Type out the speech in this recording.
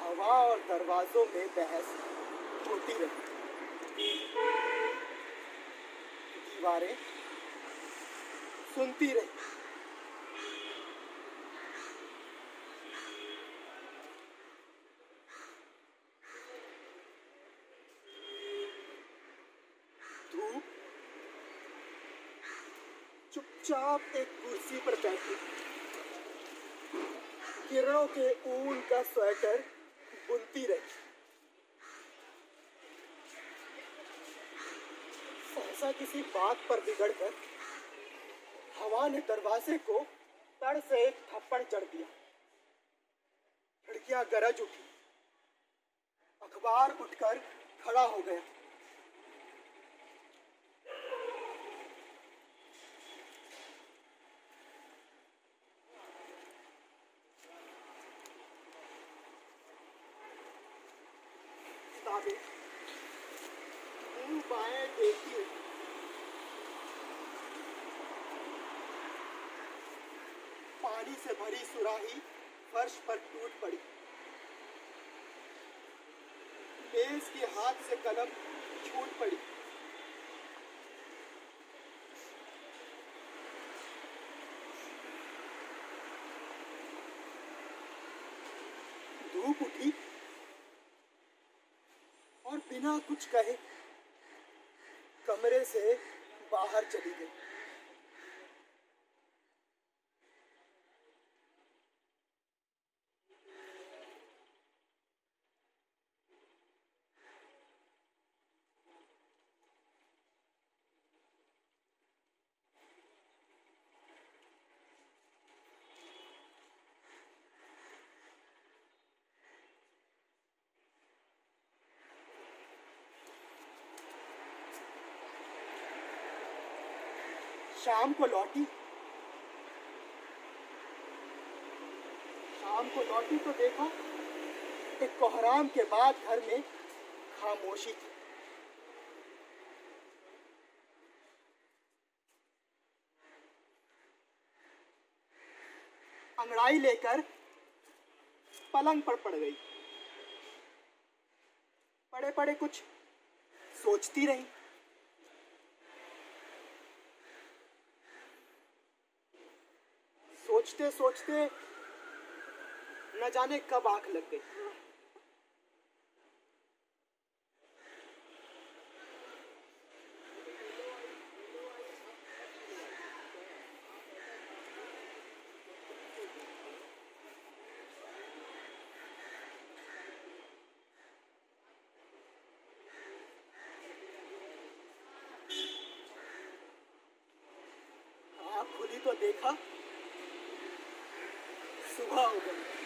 हवा और दरवाजों में बहस होती रही। दीवारें सुनती रही धूप चुपचाप एक कुर्सी पर बैठी। किरणों के ऊन का स्वेटर बुनती रही। सहसा किसी बात पर बिगड़कर हवा ने दरवाजे को तड़ से एक थप्पड़ चढ़ दिया। खिड़कियाँ गरज उठी। अखबार उठकर खड़ा हो गया। पानी से भरी सुराही फर्श पर टूट पड़ी। बेस के हाथ से कलम छूट पड़ी धूप उठी और बिना कुछ कहे कमरे से बाहर चली गई। शाम को लौटी। शाम को लौटी तो देखा एक कोहराम के बाद घर में खामोशी थी। अंगड़ाई लेकर पलंग पर पड़ गई। पड़े पड़े कुछ सोचती रही। सोचते सोचते न जाने कब आँख लग गई। आँख